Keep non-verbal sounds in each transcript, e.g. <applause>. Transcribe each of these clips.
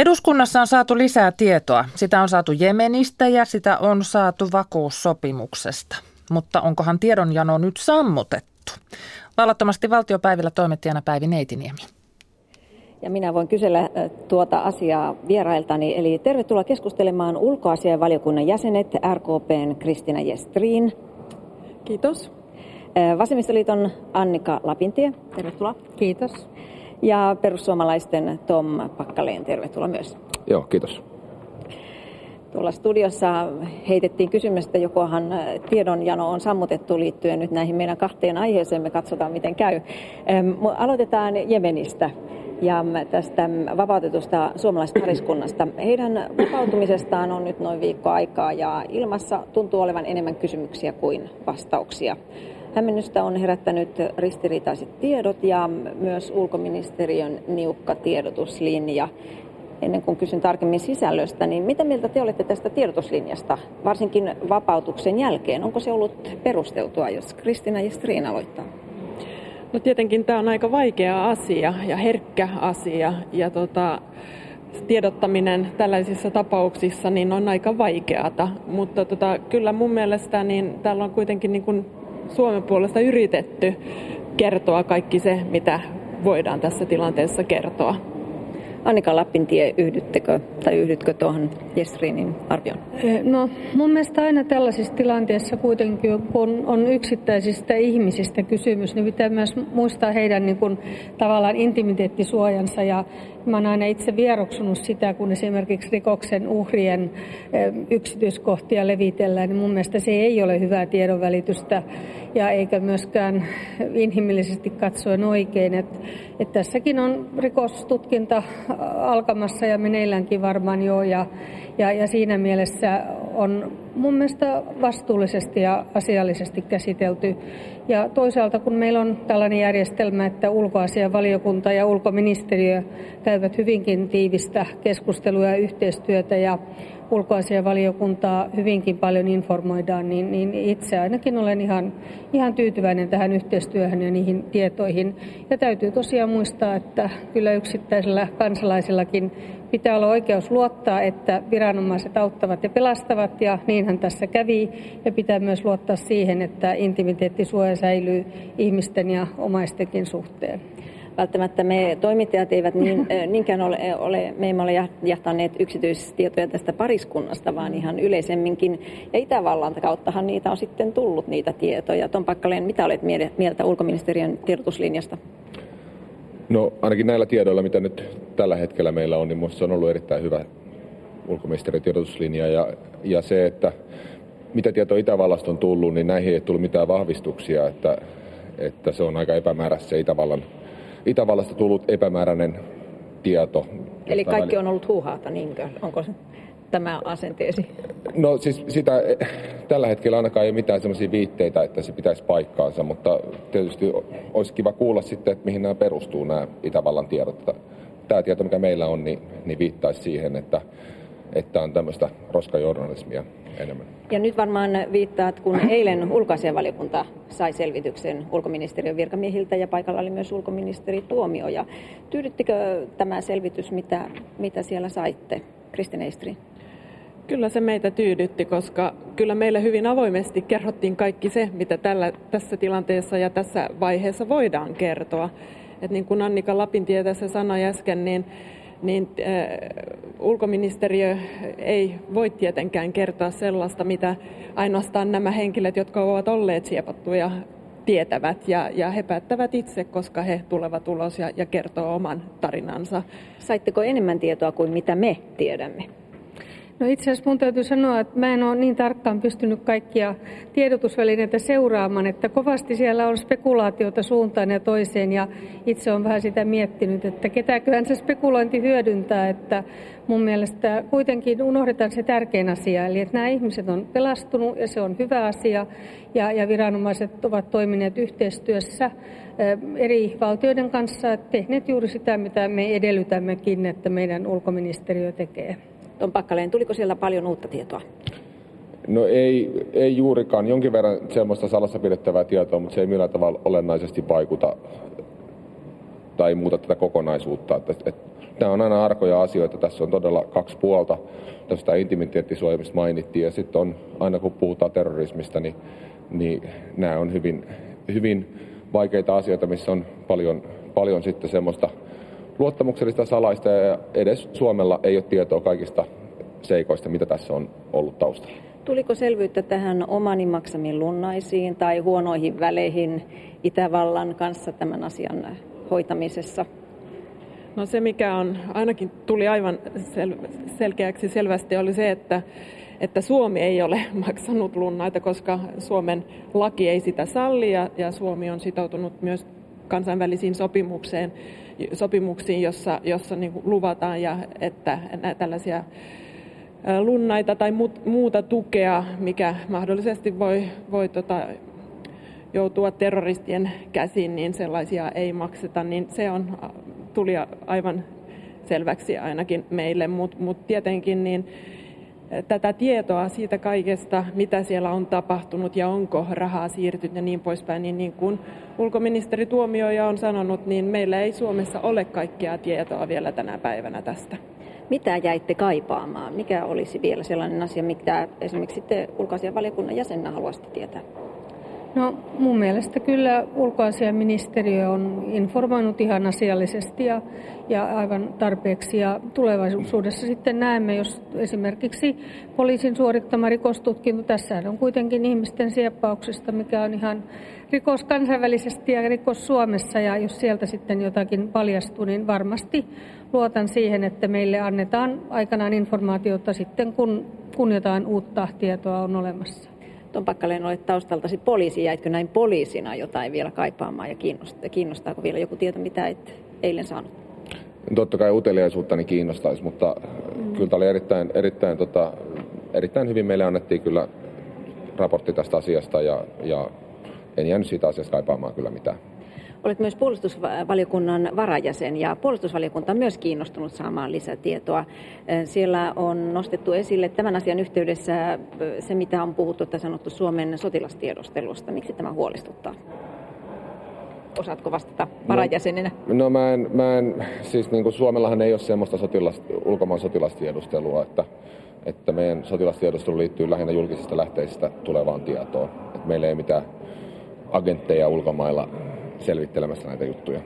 Eduskunnassa on saatu lisää tietoa. Sitä on saatu Jemenistä ja sitä on saatu vakuussopimuksesta. Mutta onkohan tiedonjano nyt sammutettu? Vallattomasti valtiopäivillä toimittajana Päivi Neitiniemi. Ja minä voin kysellä äh, tuota asiaa vierailtani. Eli tervetuloa keskustelemaan ulkoasiainvaliokunnan jäsenet RKPn Kristina Jestrin. Kiitos. Äh, Vasemmistoliiton Annika Lapintie, tervetuloa. Kiitos. Ja perussuomalaisten Tom Pakkaleen, tervetuloa myös. Joo, kiitos. Tuolla studiossa heitettiin kysymystä, jokohan tiedonjano on sammutettu liittyen nyt näihin meidän kahteen aiheeseen. Me katsotaan, miten käy. Aloitetaan Jemenistä ja tästä vapautetusta suomalaispariskunnasta. <clears throat> Heidän vapautumisestaan on nyt noin viikko aikaa ja ilmassa tuntuu olevan enemmän kysymyksiä kuin vastauksia. Hämmennystä on herättänyt ristiriitaiset tiedot ja myös ulkoministeriön niukka tiedotuslinja. Ennen kuin kysyn tarkemmin sisällöstä, niin mitä mieltä te olette tästä tiedotuslinjasta, varsinkin vapautuksen jälkeen? Onko se ollut perusteltua, jos Kristina ja Striin aloittaa? No tietenkin tämä on aika vaikea asia ja herkkä asia ja tota, tiedottaminen tällaisissa tapauksissa niin on aika vaikeata, mutta tota, kyllä mun mielestä niin täällä on kuitenkin niin kuin Suomen puolesta yritetty kertoa kaikki se, mitä voidaan tässä tilanteessa kertoa. Annika Lappintie, yhdyttekö tai yhdytkö tuohon Jesrinin arvioon? No mun mielestä aina tällaisissa tilanteissa kuitenkin, kun on yksittäisistä ihmisistä kysymys, niin pitää myös muistaa heidän niin kuin, tavallaan intimiteettisuojansa. Ja mä oon aina itse vieroksunut sitä, kun esimerkiksi rikoksen uhrien yksityiskohtia levitellään, niin mun mielestä se ei ole hyvää tiedonvälitystä ja eikä myöskään inhimillisesti katsoen oikein. Että, että tässäkin on rikostutkinta alkamassa ja meneilläänkin varmaan jo ja, ja, ja siinä mielessä on mun mielestä vastuullisesti ja asiallisesti käsitelty. Ja toisaalta kun meillä on tällainen järjestelmä, että ulkoasianvaliokunta ja ulkoministeriö käyvät hyvinkin tiivistä keskustelua ja yhteistyötä ja ulkoasianvaliokuntaa hyvinkin paljon informoidaan, niin, niin itse ainakin olen ihan, ihan tyytyväinen tähän yhteistyöhön ja niihin tietoihin. Ja täytyy tosiaan muistaa, että kyllä yksittäisellä kansalaisillakin pitää olla oikeus luottaa, että viranomaiset auttavat ja pelastavat, ja niinhän tässä kävi. Ja pitää myös luottaa siihen, että intimiteettisuoja säilyy ihmisten ja omaistenkin suhteen välttämättä me toimittajat eivät niin, <laughs> niinkään ole, ole, me emme ole jahtaneet yksityistietoja tästä pariskunnasta, vaan ihan yleisemminkin. Ja Itävallan kauttahan niitä on sitten tullut niitä tietoja. Tom Pakkaleen, mitä olet mieltä ulkoministeriön tiedotuslinjasta? No ainakin näillä tiedoilla, mitä nyt tällä hetkellä meillä on, niin minusta se on ollut erittäin hyvä ulkoministeriön tiedotuslinja. Ja, ja se, että mitä tietoa Itävallasta on tullut, niin näihin ei tullut mitään vahvistuksia, että, että se on aika epämääräistä se Itävallan Itävallasta tullut epämääräinen tieto. Eli kaikki on ollut huuhaata, niinkö? Onko se tämä asenteesi? No siis sitä, tällä hetkellä ainakaan ei ole mitään sellaisia viitteitä, että se pitäisi paikkaansa, mutta tietysti olisi kiva kuulla sitten, että mihin nämä perustuu nämä Itävallan tiedot. Tämä tieto, mikä meillä on, niin, niin viittaisi siihen, että, että on tämmöistä roskajournalismia enemmän. Ja nyt varmaan viittaat, kun eilen ulkoasianvaliokunta sai selvityksen ulkoministeriön virkamiehiltä ja paikalla oli myös ulkoministeri Tuomioja. Tyydyttikö tämä selvitys, mitä, mitä siellä saitte, Kristin Eistri? Kyllä se meitä tyydytti, koska kyllä meille hyvin avoimesti kerrottiin kaikki se, mitä tällä, tässä tilanteessa ja tässä vaiheessa voidaan kertoa. Et niin kuin Annika Lapintie tässä sanoi äsken, niin niin äh, ulkoministeriö ei voi tietenkään kertoa sellaista, mitä ainoastaan nämä henkilöt, jotka ovat olleet siepattuja, tietävät ja, ja he päättävät itse, koska he tulevat ulos ja, ja kertoo oman tarinansa. Saitteko enemmän tietoa kuin mitä me tiedämme? No itse asiassa mun täytyy sanoa, että mä en ole niin tarkkaan pystynyt kaikkia tiedotusvälineitä seuraamaan, että kovasti siellä on spekulaatiota suuntaan ja toiseen ja itse on vähän sitä miettinyt, että ketäköhän se spekulointi hyödyntää, että mun mielestä kuitenkin unohdetaan se tärkein asia, eli että nämä ihmiset on pelastunut ja se on hyvä asia ja, ja viranomaiset ovat toimineet yhteistyössä eri valtioiden kanssa, tehneet juuri sitä, mitä me edellytämmekin, että meidän ulkoministeriö tekee. Tom Pakkaleen, tuliko siellä paljon uutta tietoa? No ei, ei juurikaan. Jonkin verran semmoista salassa pidettävää tietoa, mutta se ei millään tavalla olennaisesti vaikuta ei muuta tätä kokonaisuutta. Että, että, nämä on aina arkoja asioita. Tässä on todella kaksi puolta. Tästä intimiteettisuojelmista mainittiin ja sitten on aina kun puhutaan terrorismista, niin, niin nämä on hyvin, hyvin vaikeita asioita, missä on paljon, paljon sitten semmoista luottamuksellista salaista ja edes Suomella ei ole tietoa kaikista seikoista, mitä tässä on ollut taustalla. Tuliko selvyyttä tähän omani maksamiin lunnaisiin tai huonoihin väleihin Itävallan kanssa tämän asian hoitamisessa? No se, mikä on ainakin tuli aivan sel- selkeäksi selvästi, oli se, että, että Suomi ei ole <laughs> maksanut lunnaita, koska Suomen laki ei sitä salli ja, ja Suomi on sitoutunut myös kansainvälisiin sopimukseen, sopimuksiin, jossa, jossa niin luvataan, ja että tällaisia lunnaita tai muuta tukea, mikä mahdollisesti voi, voi tota, joutua terroristien käsiin, niin sellaisia ei makseta, niin se on, tuli aivan selväksi ainakin meille, mutta mut tietenkin niin tätä tietoa siitä kaikesta, mitä siellä on tapahtunut ja onko rahaa siirtynyt ja niin poispäin, niin, niin kuin ulkoministeri Tuomioja on sanonut, niin meillä ei Suomessa ole kaikkea tietoa vielä tänä päivänä tästä. Mitä jäitte kaipaamaan? Mikä olisi vielä sellainen asia, mitä esimerkiksi te ulkoasianvaliokunnan jäsenä haluaisitte tietää? No mun mielestä kyllä ulkoasiaministeriö on informoinut ihan asiallisesti ja, ja aivan tarpeeksi. Ja tulevaisuudessa sitten näemme, jos esimerkiksi poliisin suorittama rikostutkinto, tässä on kuitenkin ihmisten sieppauksesta, mikä on ihan rikos kansainvälisesti ja rikos Suomessa. Ja jos sieltä sitten jotakin paljastuu, niin varmasti luotan siihen, että meille annetaan aikanaan informaatiota sitten, kun, kun jotain uutta tietoa on olemassa. Tuon Pakkaleen olet taustaltasi poliisi. Jäitkö näin poliisina jotain vielä kaipaamaan ja kiinnostaako vielä joku tieto, mitä et eilen saanut? Totta kai uteliaisuuttani kiinnostaisi, mutta mm. kyllä tämä oli erittäin, erittäin, tota, erittäin hyvin meille annettiin kyllä raportti tästä asiasta ja, ja en jäänyt siitä asiasta kaipaamaan kyllä mitään. Olet myös puolustusvaliokunnan varajäsen ja puolustusvaliokunta on myös kiinnostunut saamaan lisätietoa. Siellä on nostettu esille tämän asian yhteydessä se, mitä on puhuttu tai sanottu Suomen sotilastiedostelusta. Miksi tämä huolestuttaa? Osaatko vastata varajäsenenä? No, no mä en, mä en siis niin kuin Suomellahan ei ole semmoista sotilas, ulkomaan sotilastiedustelua, että, että meidän sotilastiedustelu liittyy lähinnä julkisista lähteistä tulevaan tietoon. Että meillä ei mitään agentteja ulkomailla selvittelemässä näitä juttuja.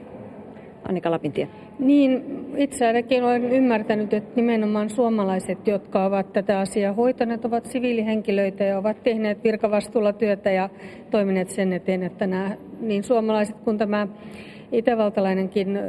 Annika Lapintie. Niin, itse ainakin olen ymmärtänyt, että nimenomaan suomalaiset, jotka ovat tätä asiaa hoitaneet, ovat siviilihenkilöitä ja ovat tehneet virkavastuulla työtä ja toimineet sen eteen, että nämä niin suomalaiset kuin tämä itävaltalainenkin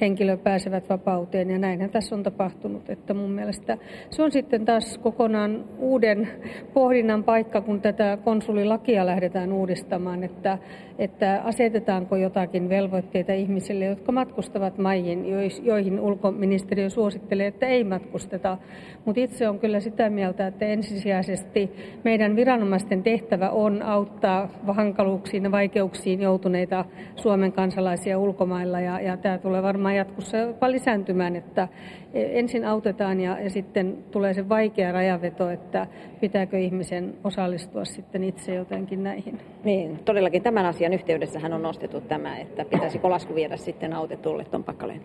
henkilö pääsevät vapauteen ja näinhän tässä on tapahtunut. Että mun mielestä se on sitten taas kokonaan uuden pohdinnan paikka, kun tätä konsulilakia lähdetään uudistamaan, että, että asetetaanko jotakin velvoitteita ihmisille, jotka matkustavat maihin, joihin ulkoministeriö suosittelee, että ei matkusteta. Mutta itse on kyllä sitä mieltä, että ensisijaisesti meidän viranomaisten tehtävä on auttaa hankaluuksiin ja vaikeuksiin joutuneita Suomen kansalaisia ulkomailla ja, ja tämä tulee varmaan jatkossa jopa lisääntymään, että ensin autetaan ja, ja sitten tulee se vaikea rajaveto, että pitääkö ihmisen osallistua sitten itse jotenkin näihin. Niin, todellakin tämän asian yhteydessähän on nostettu tämä, että pitäisikö lasku viedä sitten autetulle ton pakkaleen.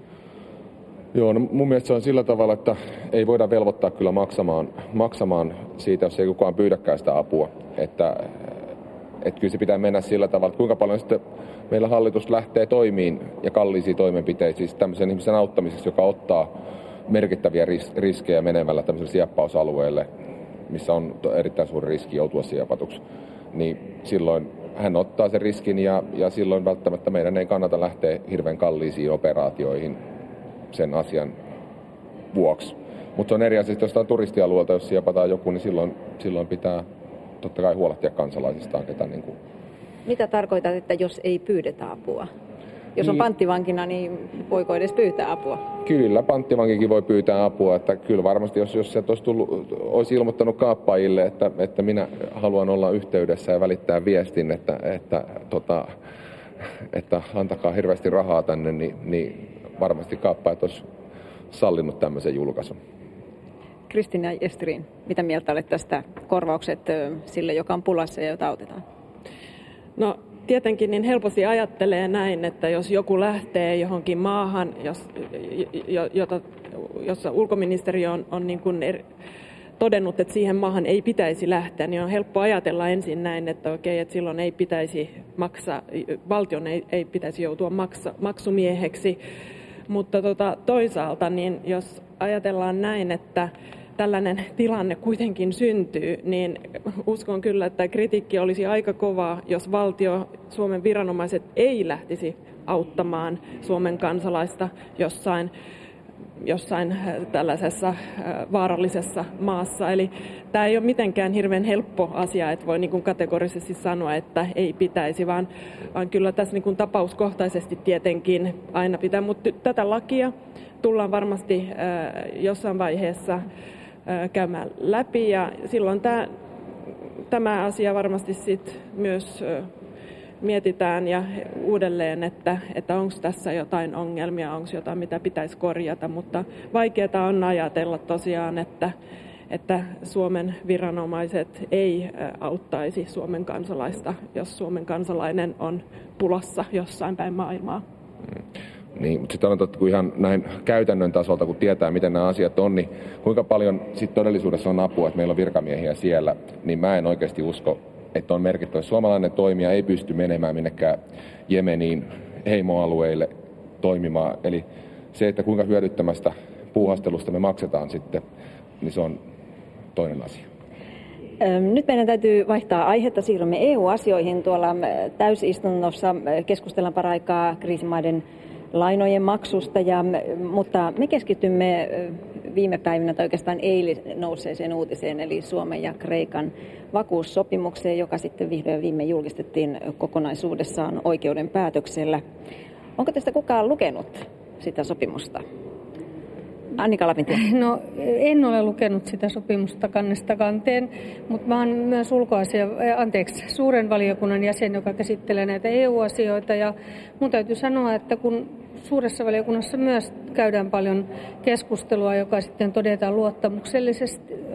Joo, no mun mielestä se on sillä tavalla, että ei voida velvoittaa kyllä maksamaan, maksamaan siitä, jos ei kukaan pyydäkään sitä apua. Että, että kyllä se pitää mennä sillä tavalla, kuinka paljon sitten meillä hallitus lähtee toimiin ja kalliisiin toimenpiteisiin siis tämmöisen ihmisen auttamiseksi, joka ottaa merkittäviä ris- riskejä menemällä tämmöiselle sieppausalueelle, missä on erittäin suuri riski joutua siepatuksi. Niin silloin hän ottaa sen riskin ja, ja silloin välttämättä meidän ei kannata lähteä hirveän kalliisiin operaatioihin sen asian vuoksi. Mutta on eri asia, jos on turistialueelta, jos siepataan joku, niin silloin, silloin pitää totta kai huolehtia kansalaisistaan, ketä niin kuin mitä tarkoitat, että jos ei pyydetä apua? Jos on niin. panttivankina, niin voiko edes pyytää apua? Kyllä, panttivankikin voi pyytää apua. Että kyllä varmasti, jos, jos sieltä olisi, tullut, olisi ilmoittanut kaappaajille, että, että minä haluan olla yhteydessä ja välittää viestin, että, että, tota, että antakaa hirveästi rahaa tänne, niin, niin varmasti kaappaajat olisi sallinut tämmöisen julkaisun. Kristina Esterin, mitä mieltä olet tästä korvaukset sille, joka on pulassa ja jota autetaan? No tietenkin niin helposti ajattelee näin, että jos joku lähtee johonkin maahan, jos, jota, jossa ulkoministeriö on, on niin kuin eri, todennut, että siihen maahan ei pitäisi lähteä, niin on helppo ajatella ensin näin, että okei, että silloin ei pitäisi maksaa, valtion ei, ei pitäisi joutua maksa, maksumieheksi. Mutta tota, toisaalta, niin jos ajatellaan näin, että tällainen tilanne kuitenkin syntyy, niin uskon kyllä, että kritiikki olisi aika kovaa, jos valtio, Suomen viranomaiset ei lähtisi auttamaan Suomen kansalaista jossain jossain äh, tällaisessa äh, vaarallisessa maassa. Eli tämä ei ole mitenkään hirveän helppo asia, että voi niin kategorisesti sanoa, että ei pitäisi, vaan, vaan kyllä tässä niin tapauskohtaisesti tietenkin aina pitää. Mutta tätä lakia tullaan varmasti äh, jossain vaiheessa käymään läpi. Ja silloin tämä, tämä asia varmasti sit myös mietitään ja uudelleen, että, että onko tässä jotain ongelmia, onko jotain, mitä pitäisi korjata, mutta vaikeaa on ajatella tosiaan, että, että Suomen viranomaiset ei auttaisi Suomen kansalaista, jos Suomen kansalainen on pulassa jossain päin maailmaa. Niin, mutta sitten on kun ihan näin käytännön tasolta, kun tietää, miten nämä asiat on, niin kuinka paljon sitten todellisuudessa on apua, että meillä on virkamiehiä siellä, niin mä en oikeasti usko, että on merkittävä. Suomalainen toimija ei pysty menemään minnekään Jemeniin heimoalueille toimimaan. Eli se, että kuinka hyödyttämästä puuhastelusta me maksetaan sitten, niin se on toinen asia. Nyt meidän täytyy vaihtaa aihetta. Siirrymme EU-asioihin. Tuolla täysistunnossa keskustellaan paraikaa kriisimaiden lainojen maksusta, ja, mutta me keskitymme viime päivinä tai oikeastaan eilen nousseeseen uutiseen, eli Suomen ja Kreikan vakuussopimukseen, joka sitten vihdoin viime julkistettiin kokonaisuudessaan oikeuden päätöksellä. Onko tästä kukaan lukenut sitä sopimusta? Annika Lapintie. <laughs> No en ole lukenut sitä sopimusta kannesta kanteen, mutta mä olen myös ulkoasia, anteeksi, suuren valiokunnan jäsen, joka käsittelee näitä EU-asioita. Ja mun täytyy sanoa, että kun suuressa valiokunnassa myös käydään paljon keskustelua, joka sitten todetaan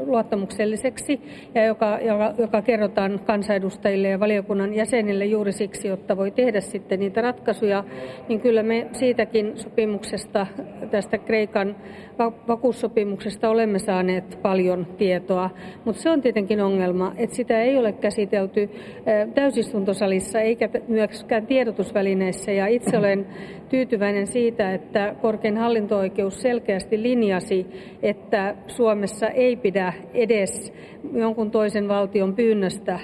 luottamukselliseksi ja joka, joka, joka kerrotaan kansanedustajille ja valiokunnan jäsenille juuri siksi, jotta voi tehdä sitten niitä ratkaisuja, niin kyllä me siitäkin sopimuksesta, tästä Kreikan vakuussopimuksesta olemme saaneet paljon tietoa, mutta se on tietenkin ongelma, että sitä ei ole käsitelty täysistuntosalissa eikä myöskään tiedotusvälineissä. Ja itse olen tyytyväinen siitä, että korkein hallinto-oikeus selkeästi linjasi, että Suomessa ei pidä edes jonkun toisen valtion pyynnöstä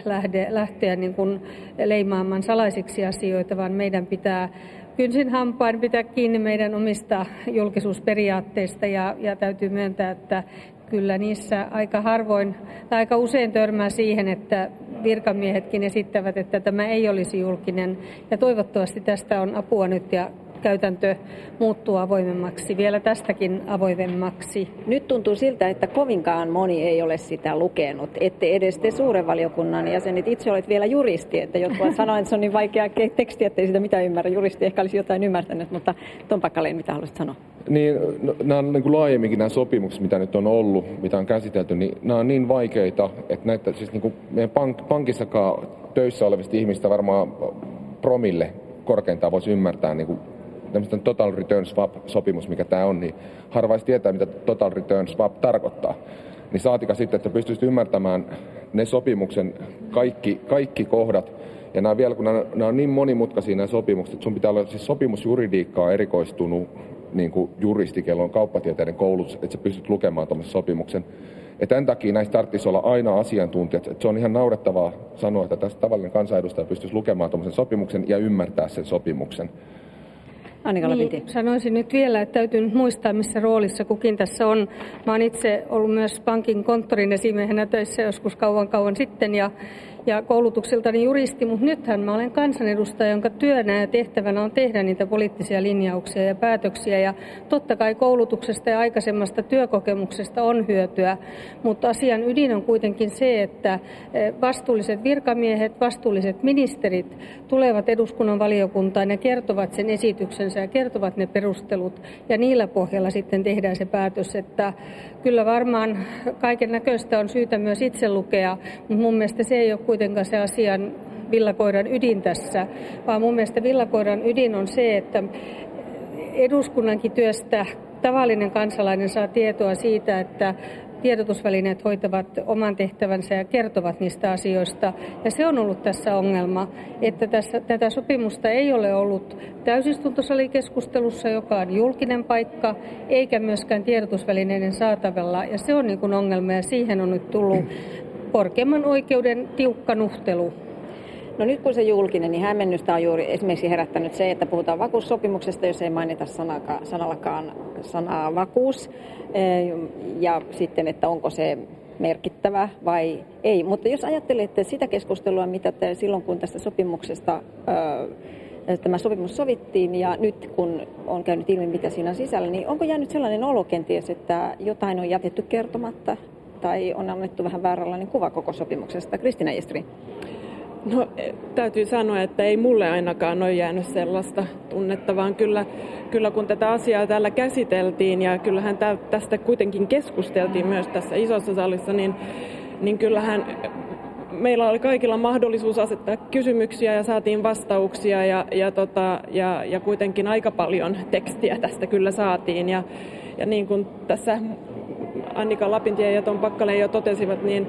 lähteä niin kuin leimaamaan salaisiksi asioita, vaan meidän pitää kynsin hampain pitää kiinni meidän omista julkisuusperiaatteista ja, ja täytyy myöntää, että kyllä niissä aika harvoin tai aika usein törmää siihen, että virkamiehetkin esittävät, että tämä ei olisi julkinen. Ja toivottavasti tästä on apua nyt ja käytäntö muuttuu avoimemmaksi, vielä tästäkin avoimemmaksi. Nyt tuntuu siltä, että kovinkaan moni ei ole sitä lukenut. Ette edes te suuren valiokunnan jäsenet. Itse olet vielä juristi, että jotkut <laughs> sanoivat, että se on niin vaikea teksti, että ei sitä mitään ymmärrä. Juristi ehkä olisi jotain ymmärtänyt, mutta Tom Pakkaleen, mitä haluaisit sanoa? Niin, no, nämä on niin kuin laajemminkin nämä sopimukset, mitä nyt on ollut, mitä on käsitelty, niin nämä on niin vaikeita, että näitä, siis niin kuin meidän pank, pankissakaan töissä olevista ihmistä varmaan promille korkeintaan voisi ymmärtää niin kuin tämmöistä total return swap-sopimus, mikä tämä on, niin harvaisi tietää, mitä total return swap tarkoittaa. Niin saatika sitten, että pystyisit ymmärtämään ne sopimuksen kaikki, kaikki kohdat, ja nämä vielä, kun nämä, nämä on niin monimutkaisia nämä sopimukset, että sun pitää olla siis sopimusjuridiikkaa erikoistunut niin kuin juristi, kello on kauppatieteiden koulutus, että sä pystyt lukemaan tuommoisen sopimuksen. Ja tämän takia näistä tarvitsisi olla aina asiantuntijat. Että se on ihan naurettavaa sanoa, että tästä tavallinen kansanedustaja pystyisi lukemaan tuommoisen sopimuksen ja ymmärtää sen sopimuksen. Annika niin, sanoisin nyt vielä, että täytyy nyt muistaa, missä roolissa kukin tässä on. Mä olen itse ollut myös pankin konttorin esimiehenä töissä joskus kauan kauan sitten ja ja koulutukseltani juristi, mutta nythän mä olen kansanedustaja, jonka työnä ja tehtävänä on tehdä niitä poliittisia linjauksia ja päätöksiä. Ja totta kai koulutuksesta ja aikaisemmasta työkokemuksesta on hyötyä, mutta asian ydin on kuitenkin se, että e, vastuulliset virkamiehet, vastuulliset ministerit tulevat eduskunnan valiokuntaan ja kertovat sen esityksensä ja kertovat ne perustelut. Ja niillä pohjalla sitten tehdään se päätös, että kyllä varmaan kaiken näköistä on syytä myös itse lukea, mutta mun mielestä se ei ole kuitenkaan se asian villakoiran ydin tässä, vaan mun mielestä villakoiran ydin on se, että eduskunnankin työstä tavallinen kansalainen saa tietoa siitä, että tiedotusvälineet hoitavat oman tehtävänsä ja kertovat niistä asioista. Ja se on ollut tässä ongelma, että tässä, tätä sopimusta ei ole ollut täysistuntosalikeskustelussa, joka on julkinen paikka, eikä myöskään tiedotusvälineiden saatavilla. Ja se on niin kuin ongelma ja siihen on nyt tullut <clears throat> korkeimman oikeuden tiukka nuhtelu. No nyt kun se julkinen, niin hämmennystä on juuri esimerkiksi herättänyt se, että puhutaan vakuussopimuksesta, jos ei mainita sanaka, sanallakaan sanaa vakuus. Eh, ja sitten, että onko se merkittävä vai ei. Mutta jos ajattelette sitä keskustelua, mitä te silloin kun tästä sopimuksesta tämä sopimus sovittiin ja nyt kun on käynyt ilmi, mitä siinä on sisällä, niin onko jäänyt sellainen olo kenties, että jotain on jätetty kertomatta tai on annettu vähän vääränlainen kuva koko sopimuksesta? Kristina Jestri. No täytyy sanoa, että ei mulle ainakaan ole jäänyt sellaista tunnetta, vaan kyllä, kyllä kun tätä asiaa täällä käsiteltiin ja kyllähän tästä kuitenkin keskusteltiin myös tässä isossa salissa, niin, niin kyllähän meillä oli kaikilla mahdollisuus asettaa kysymyksiä ja saatiin vastauksia ja, ja, tota, ja, ja kuitenkin aika paljon tekstiä tästä kyllä saatiin. Ja, ja niin kuin tässä Annika Lapintie ja Tom Pakkalen jo totesivat, niin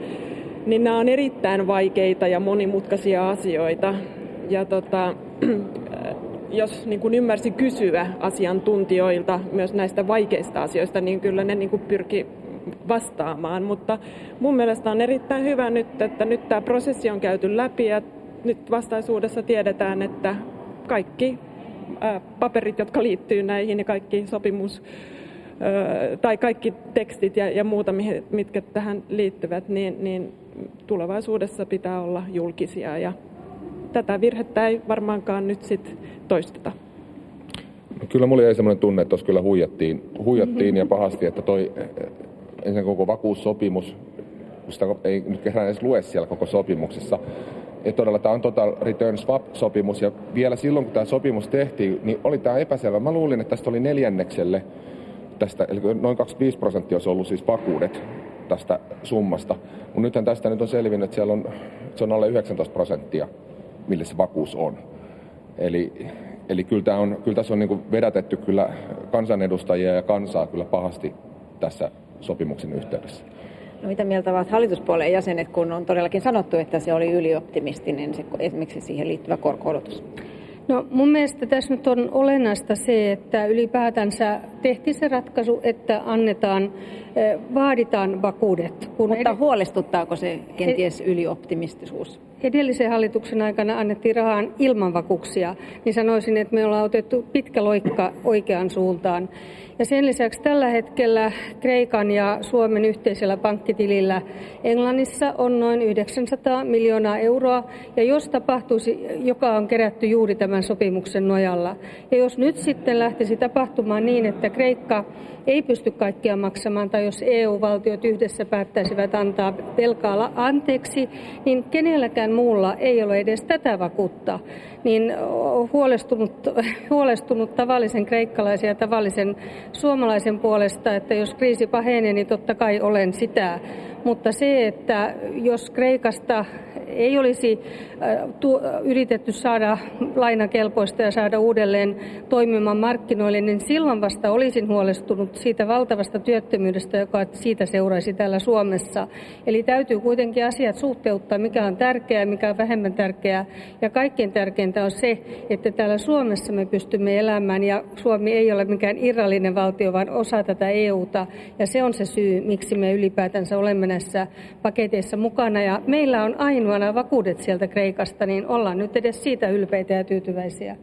niin nämä on erittäin vaikeita ja monimutkaisia asioita. Ja tota, <clears throat> jos niin kuin ymmärsi kysyä asiantuntijoilta myös näistä vaikeista asioista, niin kyllä ne niin kuin pyrki vastaamaan. Mutta mun mielestä on erittäin hyvä nyt, että nyt tämä prosessi on käyty läpi ja nyt vastaisuudessa tiedetään, että kaikki paperit, jotka liittyy näihin ja kaikki sopimus tai kaikki tekstit ja, ja muuta, mitkä tähän liittyvät, niin, niin tulevaisuudessa pitää olla julkisia ja tätä virhettä ei varmaankaan nyt sit toisteta. No kyllä mulla jäi sellainen tunne, että kyllä huijattiin, huijattiin ja pahasti, että toi ensin koko vakuussopimus, sitä ei nyt kerran edes lue siellä koko sopimuksessa, että todella tämä on Total Return Swap-sopimus ja vielä silloin kun tämä sopimus tehtiin, niin oli tämä epäselvä. Mä luulin, että tästä oli neljännekselle tästä, eli noin 25 prosenttia olisi ollut siis vakuudet tästä summasta. Mutta nythän tästä nyt on selvinnyt, että siellä on, se on alle 19 prosenttia, millä se vakuus on. Eli, eli kyllä, tämä on, kyllä tässä on niin vedätetty kyllä kansanedustajia ja kansaa kyllä pahasti tässä sopimuksen yhteydessä. No mitä mieltä ovat hallituspuolen jäsenet, kun on todellakin sanottu, että se oli ylioptimistinen se, esimerkiksi siihen liittyvä korko-odotus? No mun mielestä tässä nyt on olennaista se, että ylipäätänsä tehtiin se ratkaisu, että annetaan, eh, vaaditaan vakuudet. Kun Mutta huolestuttaako se kenties ylioptimistisuus? Edellisen hallituksen aikana annettiin rahaa ilman vakuuksia, niin sanoisin, että me ollaan otettu pitkä loikka oikeaan suuntaan. Ja sen lisäksi tällä hetkellä Kreikan ja Suomen yhteisellä pankkitilillä Englannissa on noin 900 miljoonaa euroa, ja jos tapahtuisi, joka on kerätty juuri tämän sopimuksen nojalla. Ja jos nyt sitten lähtisi tapahtumaan niin, että Kreikka ei pysty kaikkia maksamaan, tai jos EU-valtiot yhdessä päättäisivät antaa velkaa anteeksi, niin kenelläkään muulla ei ole edes tätä vakuutta. Niin huolestunut, <laughs> huolestunut tavallisen kreikkalaisen ja tavallisen suomalaisen puolesta, että jos kriisi pahenee, niin totta kai olen sitä. Mutta se, että jos Kreikasta ei olisi yritetty saada lainakelpoista ja saada uudelleen toimimaan markkinoille, niin silloin vasta olisin huolestunut siitä valtavasta työttömyydestä, joka siitä seuraisi täällä Suomessa. Eli täytyy kuitenkin asiat suhteuttaa, mikä on tärkeää mikä on vähemmän tärkeää. Ja kaikkein tärkeintä on se, että täällä Suomessa me pystymme elämään ja Suomi ei ole mikään irrallinen valtio, vaan osa tätä EUta. Ja se on se syy, miksi me ylipäätänsä olemme näissä paketeissa mukana. Ja meillä on ainoana vakuudet sieltä Kreikasta, niin ollaan nyt edes siitä ylpeitä ja tyytyväisiä.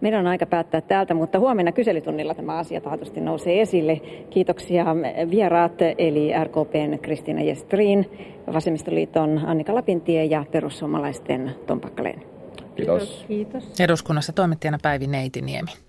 Meidän on aika päättää täältä, mutta huomenna kyselytunnilla tämä asia taatusti nousee esille. Kiitoksia vieraat, eli RKPn Kristina Jestrin, Vasemmistoliiton Annika Lapintie ja perussuomalaisten Tom. Kiitos. Kiitos. Eduskunnassa toimittajana Päivi Neitiniemi.